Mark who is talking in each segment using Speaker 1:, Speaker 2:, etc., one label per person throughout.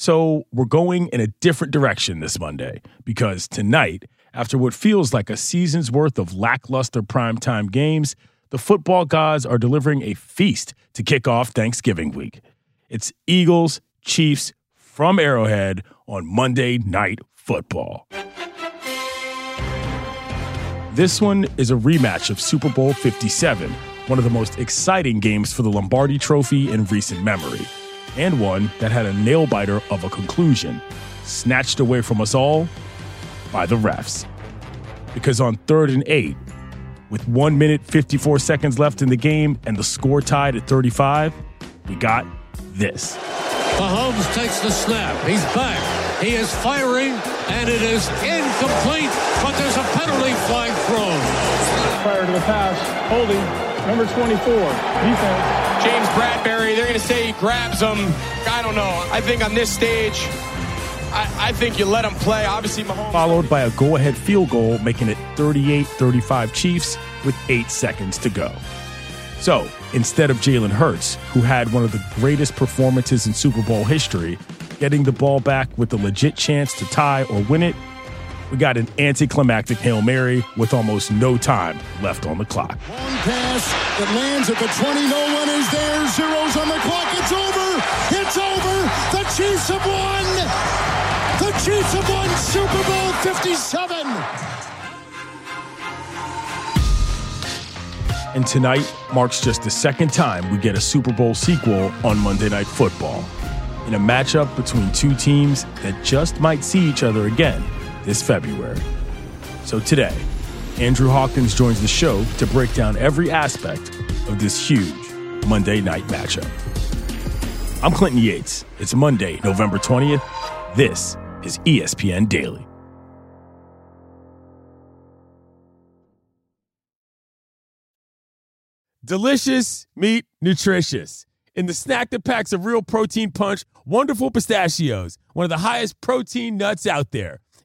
Speaker 1: So we're going in a different direction this Monday because tonight, after what feels like a season's worth of lackluster primetime games, the football gods are delivering a feast to kick off Thanksgiving week. It's Eagles, Chiefs from Arrowhead on Monday Night Football. This one is a rematch of Super Bowl 57, one of the most exciting games for the Lombardi Trophy in recent memory, and one that had a nail biter of a conclusion, snatched away from us all by the refs. Because on third and eight, with one minute 54 seconds left in the game and the score tied at 35, we got this.
Speaker 2: Mahomes takes the snap. He's back. He is firing, and it is incomplete, but there's a penalty flag thrown.
Speaker 3: Prior to the pass, holding, number 24, defense.
Speaker 4: James Bradberry, they're going to say he grabs him. I don't know. I think on this stage, I, I think you let him play. Obviously, Mahomes.
Speaker 1: Followed by a go ahead field goal, making it 38 35 Chiefs with eight seconds to go. So instead of Jalen Hurts, who had one of the greatest performances in Super Bowl history, getting the ball back with a legit chance to tie or win it, we got an anticlimactic Hail Mary with almost no time left on the clock.
Speaker 5: Long pass that lands at the 20. No one is there. Zeros on the clock. It's over. It's over. The Chiefs have won. The Chiefs have won Super Bowl 57.
Speaker 1: And tonight marks just the second time we get a Super Bowl sequel on Monday Night Football in a matchup between two teams that just might see each other again this February. So today, Andrew Hawkins joins the show to break down every aspect of this huge Monday night matchup. I'm Clinton Yates. It's Monday, November 20th. This is ESPN Daily. Delicious meat, nutritious. In the snack that packs a real protein punch, wonderful pistachios, one of the highest protein nuts out there.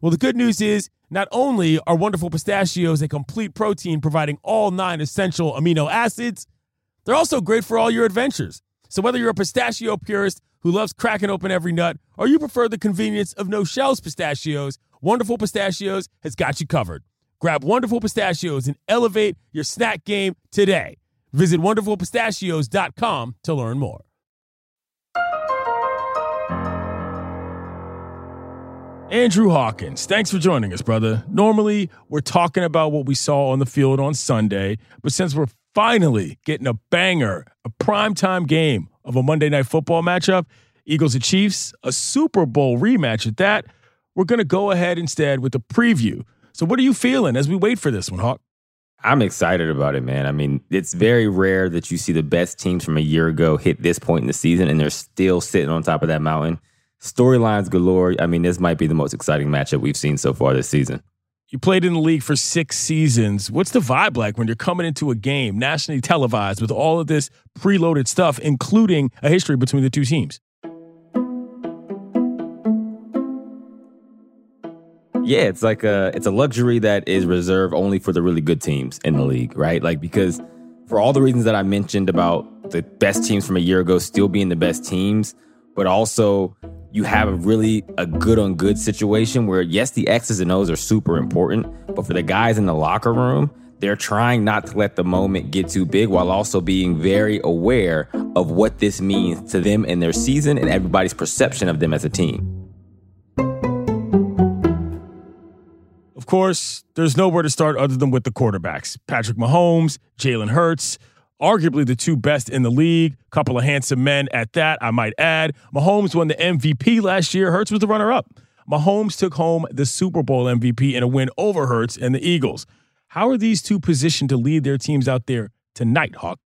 Speaker 1: Well, the good news is not only are wonderful pistachios a complete protein providing all nine essential amino acids, they're also great for all your adventures. So whether you're a pistachio purist who loves cracking open every nut or you prefer the convenience of no shells pistachios, Wonderful Pistachios has got you covered. Grab Wonderful Pistachios and elevate your snack game today. Visit wonderfulpistachios.com to learn more. Andrew Hawkins, thanks for joining us, brother. Normally, we're talking about what we saw on the field on Sunday, but since we're finally getting a banger, a primetime game of a Monday night football matchup, Eagles and Chiefs, a Super Bowl rematch at that, we're going to go ahead instead with a preview. So, what are you feeling as we wait for this one, Hawk?
Speaker 6: I'm excited about it, man. I mean, it's very rare that you see the best teams from a year ago hit this point in the season and they're still sitting on top of that mountain storylines galore. I mean, this might be the most exciting matchup we've seen so far this season.
Speaker 1: You played in the league for six seasons. What's the vibe like when you're coming into a game nationally televised with all of this preloaded stuff, including a history between the two teams?
Speaker 6: Yeah, it's like a it's a luxury that is reserved only for the really good teams in the league, right? Like because for all the reasons that I mentioned about the best teams from a year ago still being the best teams, but also you have a really a good on good situation where yes, the X's and O's are super important, but for the guys in the locker room, they're trying not to let the moment get too big while also being very aware of what this means to them and their season and everybody's perception of them as a team.
Speaker 1: Of course, there's nowhere to start other than with the quarterbacks Patrick Mahomes, Jalen Hurts, arguably the two best in the league. Couple of handsome men at that, I might add. Mahomes won the MVP last year. Hurts was the runner up. Mahomes took home the Super Bowl MVP in a win over Hurts and the Eagles. How are these two positioned to lead their teams out there tonight, Hawk?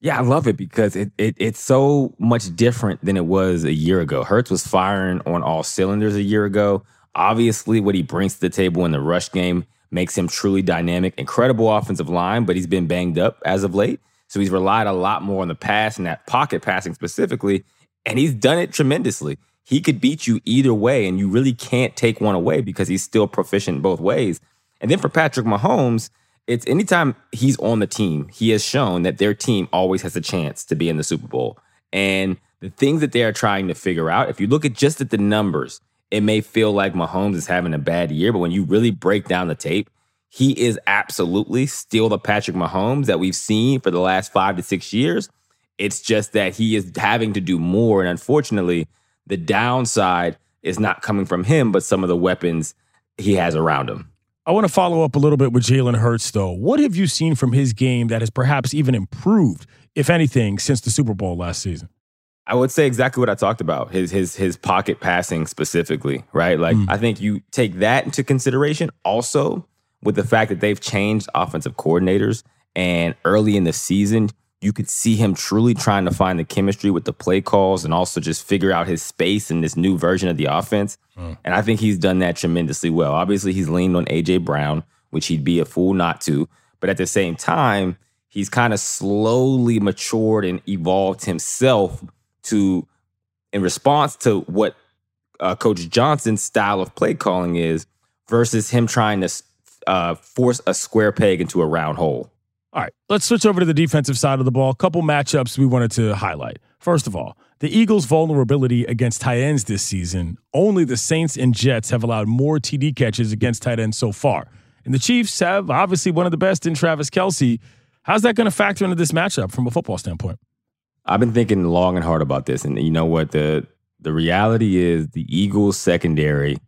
Speaker 6: Yeah, I love it because it, it it's so much different than it was a year ago. Hurts was firing on all cylinders a year ago. Obviously, what he brings to the table in the rush game makes him truly dynamic. Incredible offensive line, but he's been banged up as of late. So he's relied a lot more on the pass and that pocket passing specifically, and he's done it tremendously. He could beat you either way, and you really can't take one away because he's still proficient both ways. And then for Patrick Mahomes, it's anytime he's on the team, he has shown that their team always has a chance to be in the Super Bowl. And the things that they are trying to figure out, if you look at just at the numbers, it may feel like Mahomes is having a bad year, but when you really break down the tape, he is absolutely still the Patrick Mahomes that we've seen for the last five to six years. It's just that he is having to do more. And unfortunately, the downside is not coming from him, but some of the weapons he has around him.
Speaker 1: I want to follow up a little bit with Jalen Hurts, though. What have you seen from his game that has perhaps even improved, if anything, since the Super Bowl last season?
Speaker 6: I would say exactly what I talked about. His his his pocket passing specifically, right? Like mm. I think you take that into consideration also with the fact that they've changed offensive coordinators and early in the season you could see him truly trying to find the chemistry with the play calls and also just figure out his space in this new version of the offense. Mm. And I think he's done that tremendously well. Obviously, he's leaned on AJ Brown, which he'd be a fool not to. But at the same time, he's kind of slowly matured and evolved himself to, in response to what uh, Coach Johnson's style of play calling is, versus him trying to uh, force a square peg into a round hole.
Speaker 1: All right, let's switch over to the defensive side of the ball. A couple matchups we wanted to highlight. First of all, the Eagles' vulnerability against tight ends this season. Only the Saints and Jets have allowed more TD catches against tight ends so far. And the Chiefs have obviously one of the best in Travis Kelce. How's that going to factor into this matchup from a football standpoint?
Speaker 6: I've been thinking long and hard about this, and you know what the the reality is, the Eagles' secondary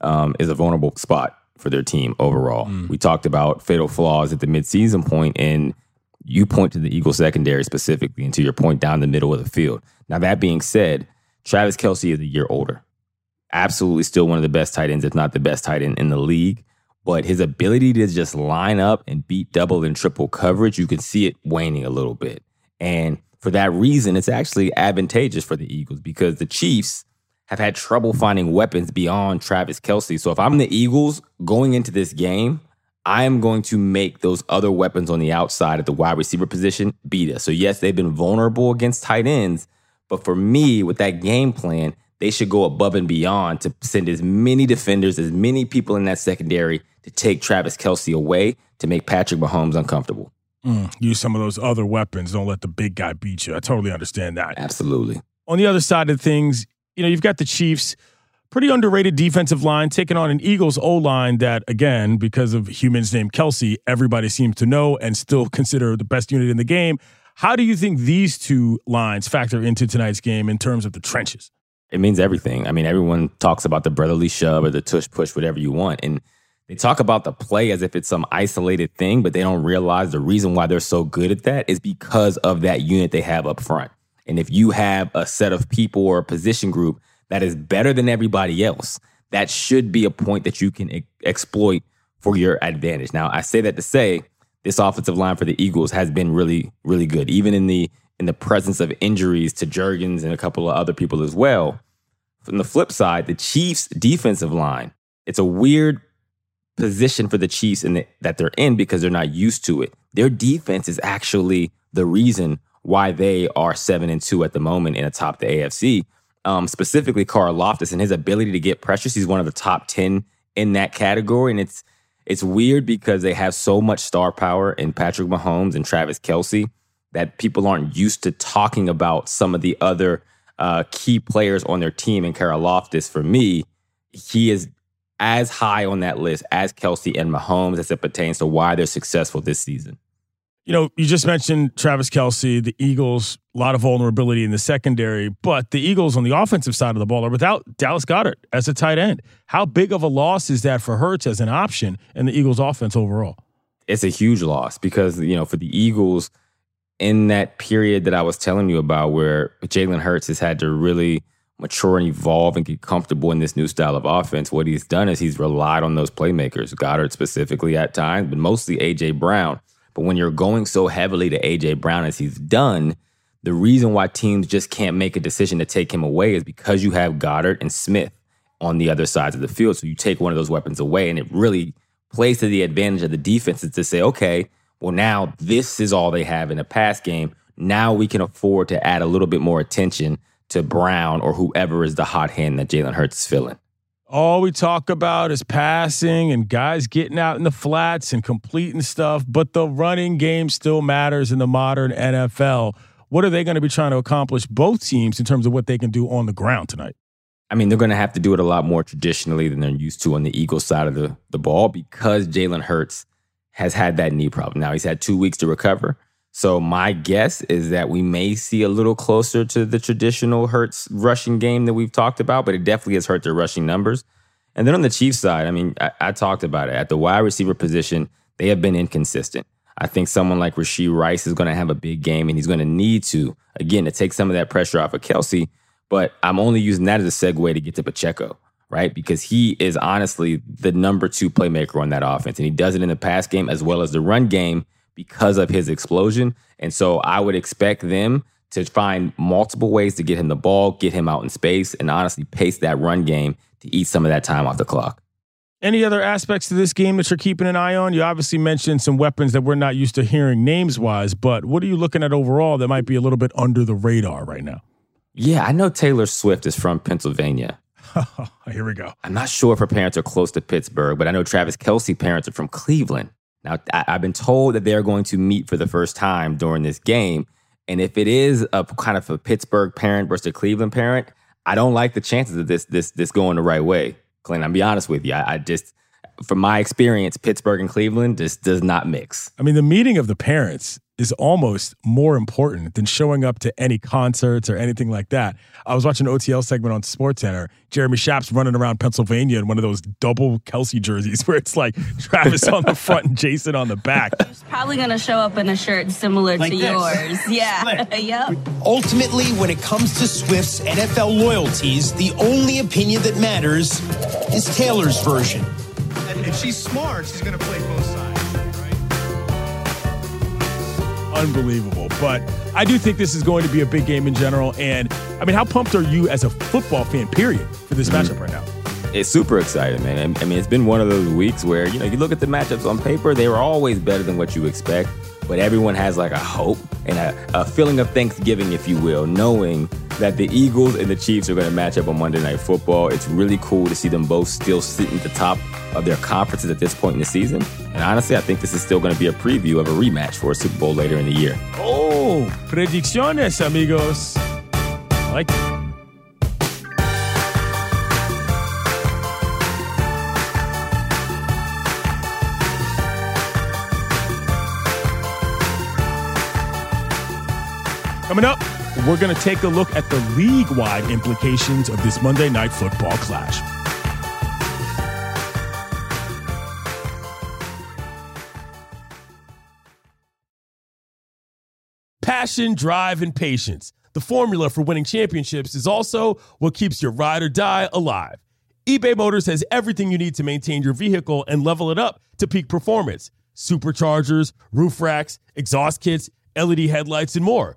Speaker 6: um, is a vulnerable spot for their team overall. Mm. We talked about fatal flaws at the midseason point, and you point to the Eagles secondary specifically, and to your point down the middle of the field. Now, that being said, Travis Kelce is a year older. Absolutely still one of the best tight ends, if not the best tight end in the league. But his ability to just line up and beat double and triple coverage, you can see it waning a little bit. And for that reason, it's actually advantageous for the Eagles because the Chiefs have had trouble finding weapons beyond Travis Kelce. So if I'm the Eagles going into this game, I am going to make those other weapons on the outside at the wide receiver position beat us. So yes, they've been vulnerable against tight ends, but for me, with that game plan, they should go above and beyond to send as many defenders, as many people in that secondary to take Travis Kelce away to make Patrick Mahomes uncomfortable.
Speaker 1: Mm, use some of those other weapons. Don't let the big guy beat you. I totally understand that.
Speaker 6: Absolutely.
Speaker 1: On the other side of things, you know, you've got the Chiefs, pretty underrated defensive line, taking on an Eagles O line that, again, because of humans named Kelce, everybody seems to know and still consider the best unit in the game. How do you think these two lines factor into tonight's game in terms of the trenches?
Speaker 6: It means everything. I mean, everyone talks about the brotherly shove or the tush push, whatever you want. And they talk about the play as if it's some isolated thing, but they don't realize the reason why they're so good at that is because of that unit they have up front. And if you have a set of people or a position group that is better than everybody else, that should be a point that you can e- exploit for your advantage. Now, I say that to say this offensive line for the Eagles has been really, really good, even in the in the presence of injuries to Jurgens and a couple of other people as well. From the flip side, the Chiefs' defensive line, it's a weird position for the Chiefs in the, that they're in because they're not used to it. Their defense is actually the reason why they are seven and two at the moment in atop the AFC. Um, specifically, Loftus and his ability to get pressures. He's one of the top ten in that category, and it's it's weird because they have so much star power in Patrick Mahomes and Travis Kelce that people aren't used to talking about some of the other uh, key players on their team. And Karlaftis, for me, he is as high on that list as Kelce and Mahomes as it pertains to why they're successful this season.
Speaker 1: You know, you just mentioned Travis Kelce, the Eagles, a lot of vulnerability in the secondary, but the Eagles on the offensive side of the ball are without Dallas Goedert as a tight end. How big of a loss is that for Hurts as an option in the Eagles offense overall?
Speaker 6: It's a huge loss because, you know, for the Eagles, in that period that I was telling you about where Jalen Hurts has had to really mature and evolve and get comfortable in this new style of offense, what he's done is he's relied on those playmakers, Goedert specifically at times, but mostly AJ Brown. But when you're going so heavily to AJ Brown as he's done, the reason why teams just can't make a decision to take him away is because you have Goedert and Smith on the other sides of the field. So you take one of those weapons away, and it really plays to the advantage of the defenses to say, okay, well, now this is all they have in a pass game. Now we can afford to add a little bit more attention to Brown or whoever is the hot hand that Jalen Hurts is filling.
Speaker 1: All we talk about is passing and guys getting out in the flats and completing stuff, but the running game still matters in the modern NFL. What are they going to be trying to accomplish, both teams, in terms of what they can do on the ground tonight?
Speaker 6: I mean, they're going to have to do it a lot more traditionally than they're used to on the Eagles side of the, the ball because Jalen Hurts has had that knee problem. Now he's had two weeks to recover. So my guess is that we may see a little closer to the traditional Hurts rushing game that we've talked about, but it definitely has hurt their rushing numbers. And then on the Chiefs side, I mean, I, I talked about it. At the wide receiver position, they have been inconsistent. I think someone like Rashee Rice is going to have a big game and he's going to need to, again, to take some of that pressure off of Kelce. But I'm only using that as a segue to get to Pacheco, right? Because he is honestly the number two playmaker on that offense. And he does it in the pass game as well as the run game because of his explosion. And so I would expect them to find multiple ways to get him the ball, get him out in space, and honestly pace that run game to eat some of that time off the clock.
Speaker 1: Any other aspects to this game that you're keeping an eye on? You obviously mentioned some weapons that we're not used to hearing names wise, but what are you looking at overall that might be a little bit under the radar right now?
Speaker 6: Yeah, I know Taylor Swift is from Pennsylvania.
Speaker 1: Here we go.
Speaker 6: I'm not sure if her parents are close to Pittsburgh, but I know Travis Kelce parents are from Cleveland. Now, I, have been told that they're going to meet for the first time during this game. And if it is a kind of a Pittsburgh parent versus a Cleveland parent, I don't like the chances of this this this going the right way. Clint, I'll be honest with you. I, I just, from my experience, Pittsburgh and Cleveland just does not mix.
Speaker 1: I mean, the meeting of the parents is almost more important than showing up to any concerts or anything like that. I was watching an OTL segment on SportsCenter. Jeremy Schaap's running around Pennsylvania in one of those double Kelce jerseys where it's like Travis on the front and Jason on the back.
Speaker 7: He's probably going to show up in a shirt similar
Speaker 8: like
Speaker 7: to
Speaker 8: this.
Speaker 7: yours. Yeah. yep.
Speaker 8: Ultimately, when it comes to Swift's NFL loyalties, the only opinion that matters is Taylor's version.
Speaker 9: And if she's smart, she's going to play both sides.
Speaker 1: Unbelievable. But I do think this is going to be a big game in general. And I mean, how pumped are you as a football fan, period, for this mm-hmm. matchup right now?
Speaker 6: It's super exciting, man. I mean, it's been one of those weeks where, you know, you look at the matchups on paper, they were always better than what you expect. But everyone has like a hope and a, a feeling of Thanksgiving, if you will, knowing that the Eagles and the Chiefs are going to match up on Monday Night Football. It's really cool to see them both still sitting at the top of their conferences at this point in the season. And honestly, I think this is still going to be a preview of a rematch for a Super Bowl later in the year.
Speaker 1: Oh, predicciones, amigos. I like it. Coming up, we're going to take a look at the league wide implications of this Monday Night Football clash. Passion, drive, and patience. The formula for winning championships is also what keeps your ride or die alive. eBay Motors has everything you need to maintain your vehicle and level it up to peak performance superchargers, roof racks, exhaust kits, LED headlights, and more.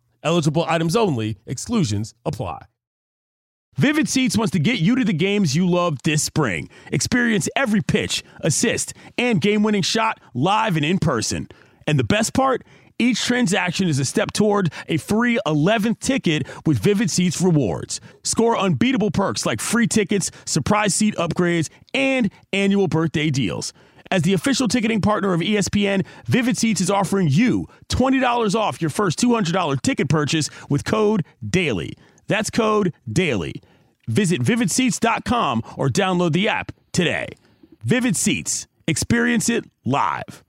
Speaker 1: Eligible items only, exclusions apply. Vivid Seats wants to get you to the games you love this spring. Experience every pitch, assist, and game winning shot live and in person. And the best part? Each transaction is a step toward a free 11th ticket with Vivid Seats rewards. Score unbeatable perks like free tickets, surprise seat upgrades, and annual birthday deals. As the official ticketing partner of ESPN, Vivid Seats is offering you $20 off your first $200 ticket purchase with code DAILY. That's code DAILY. Visit vividseats.com or download the app today. Vivid Seats. Experience it live.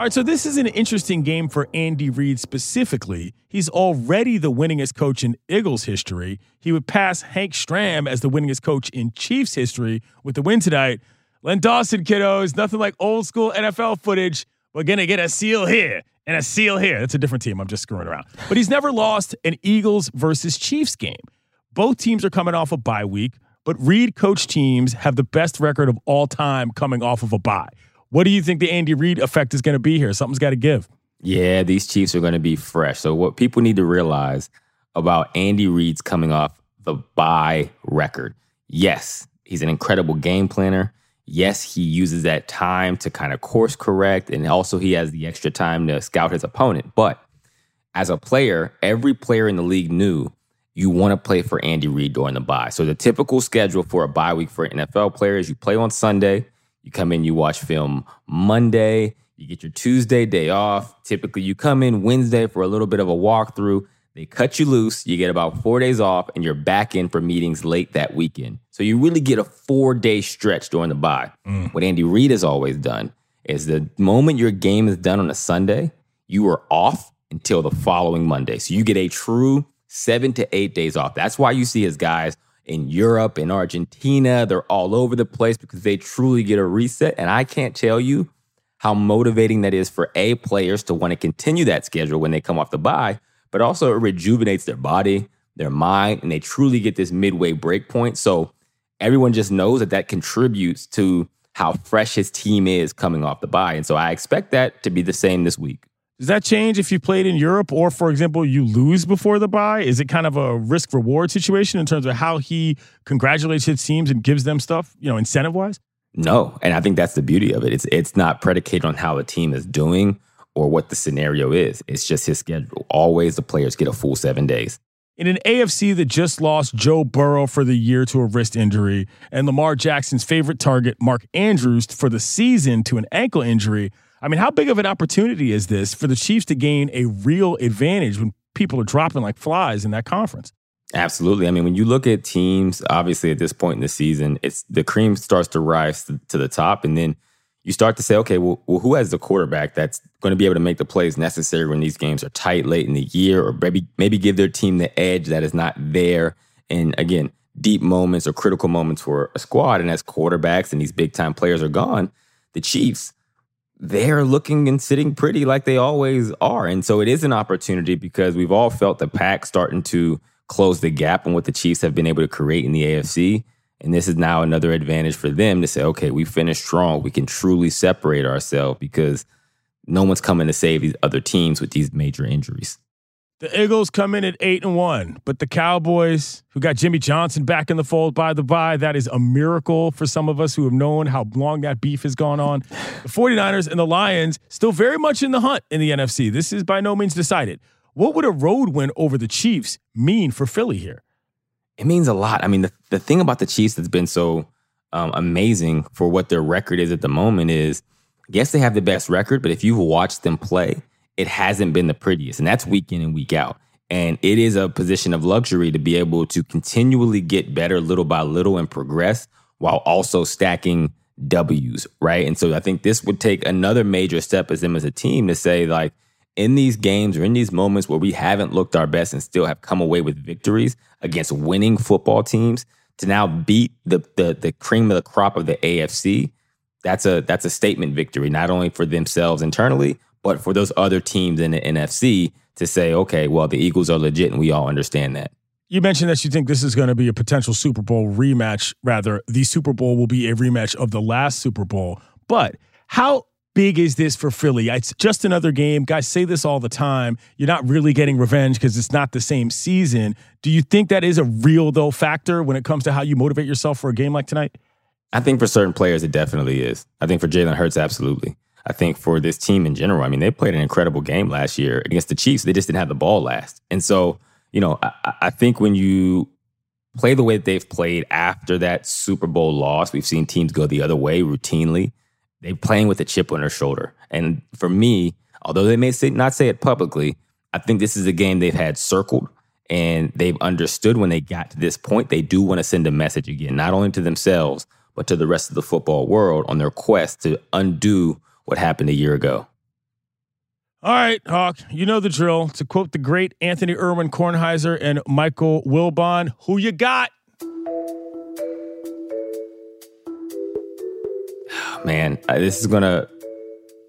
Speaker 1: All right, so this is an interesting game for Andy Reid specifically. He's already the winningest coach in Eagles history. He would pass Hank Stram as the winningest coach in Chiefs history with the win tonight. Len Dawson, kiddos, nothing like old school NFL footage. We're going to get a seal here and a seal here. That's a different team. I'm just screwing around. But he's never lost an Eagles versus Chiefs game. Both teams are coming off a bye week, but Reid coach teams have the best record of all time coming off of a bye. What do you think the Andy Reid effect is going to be here? Something's got to give.
Speaker 6: Yeah, these Chiefs are going to be fresh. So what people need to realize about Andy Reid's coming off the bye record. Yes, he's an incredible game planner. Yes, he uses that time to kind of course correct, and also he has the extra time to scout his opponent. But as a player, every player in the league knew you want to play for Andy Reid during the bye. So the typical schedule for a bye week for an NFL player is you play on Sunday, you come in, you watch film Monday, you get your Tuesday day off. Typically, you come in Wednesday for a little bit of a walkthrough. They cut you loose. You get about four days off, and you're back in for meetings late that weekend. So you really get a four day stretch during the bye. Mm. What Andy Reid has always done is the moment your game is done on a Sunday, you are off until the following Monday. So you get a true seven to eight days off. That's why you see his guys in Europe, in Argentina. They're all over the place because they truly get a reset. And I can't tell you how motivating that is for A, players to want to continue that schedule when they come off the bye, but also it rejuvenates their body, their mind, and they truly get this midway break point. So everyone just knows that that contributes to how fresh his team is coming off the bye. And so I expect that to be the same this week.
Speaker 1: Does that change if you played in Europe or, for example, you lose before the bye? Is it kind of a risk reward situation in terms of how he congratulates his teams and gives them stuff, you know, incentive wise?
Speaker 6: No, and I think that's the beauty of it. It's it's not predicated on how a team is doing or what the scenario is. It's just his schedule. Always the players get a full seven days.
Speaker 1: In an AFC that just lost Joe Burrow for the year to a wrist injury and Lamar Jackson's favorite target, Mark Andrews, for the season to an ankle injury, I mean, how big of an opportunity is this for the Chiefs to gain a real advantage when people are dropping like flies in that conference?
Speaker 6: Absolutely. I mean, when you look at teams, obviously at this point in the season, it's the cream starts to rise to, the top, and then you start to say, okay, well, well, who has the quarterback that's going to be able to make the plays necessary when these games are tight late in the year, or maybe maybe give their team the edge that is not there. And again, deep moments or critical moments for a squad. And as quarterbacks and these big time players are gone, the Chiefs they're looking and sitting pretty like they always are. And so it is an opportunity because we've all felt the pack starting to close the gap on what the Chiefs have been able to create in the AFC. And this is now another advantage for them to say, okay, we finished strong. We can truly separate ourselves because no one's coming to save these other teams with these major injuries.
Speaker 1: The Eagles come in at eight and one, but the Cowboys, who got Jimmy Johnson back in the fold by the by, that is a miracle for some of us who have known how long that beef has gone on. The 49ers and the Lions still very much in the hunt in the NFC. This is by no means decided. What would a road win over the Chiefs mean for Philly here?
Speaker 6: It means a lot. I mean, the, the thing about the Chiefs that's been so um, amazing for what their record is at the moment is yes, they have the best record, but if you've watched them play, it hasn't been the prettiest. And that's week in and week out. And it is a position of luxury to be able to continually get better little by little and progress while also stacking W's, right? And so I think this would take another major step as them as a team to say, like, in these games or in these moments where we haven't looked our best and still have come away with victories against winning football teams, to now beat the the, the cream of the crop of the AFC, that's a that's a statement victory, not only for themselves internally, but for those other teams in the NFC to say, okay, well, the Eagles are legit and we all understand that.
Speaker 1: You mentioned that you think this is going to be a potential Super Bowl rematch. Rather, the Super Bowl will be a rematch of the last Super Bowl. But how big is this for Philly? It's just another game. Guys say this all the time. You're not really getting revenge because it's not the same season. Do you think that is a real, though, factor when it comes to how you motivate yourself for a game like tonight?
Speaker 6: I think for certain players, it definitely is. I think for Jalen Hurts, absolutely. I think for this team in general, I mean, they played an incredible game last year against the Chiefs. They just didn't have the ball last. And so, you know, I, I think when you play the way that they've played after that Super Bowl loss, we've seen teams go the other way routinely. They're playing with a chip on their shoulder. And for me, although they may say, not say it publicly, I think this is a game they've had circled and they've understood when they got to this point, they do want to send a message again, not only to themselves, but to the rest of the football world on their quest to undo what happened a year ago.
Speaker 1: All right, Hawk, you know the drill. To quote the great Anthony Irwin Kornheiser and Michael Wilbon, who you got?
Speaker 6: Man, this is gonna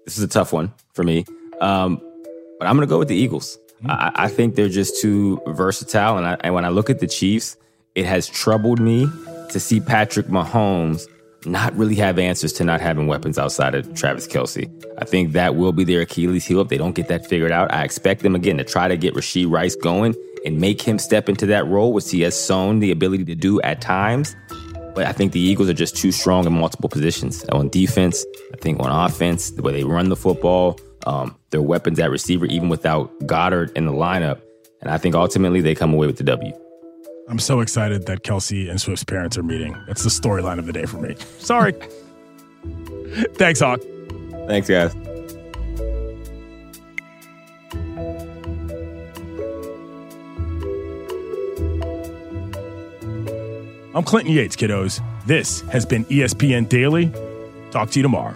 Speaker 6: this is a tough one for me. Um, but I'm gonna go with the Eagles. Mm-hmm. I, I, think they're just too versatile, and, I, and when I look at the Chiefs, it has troubled me to see Patrick Mahomes not really have answers to not having weapons outside of Travis Kelce. I think that will be their Achilles heel if they don't get that figured out. I expect them again to try to get Rashee Rice going and make him step into that role, which he has shown the ability to do at times. But I think the Eagles are just too strong in multiple positions. On defense, I think on offense, the way they run the football, um, their weapons at receiver, even without Goedert in the lineup. And I think ultimately they come away with the W.
Speaker 1: I'm so excited that Kelce and Swift's parents are meeting. That's the storyline of the day for me. Sorry. Thanks, Hawk.
Speaker 6: Thanks, guys.
Speaker 1: I'm Clinton Yates, kiddos. This has been ESPN Daily. Talk to you tomorrow.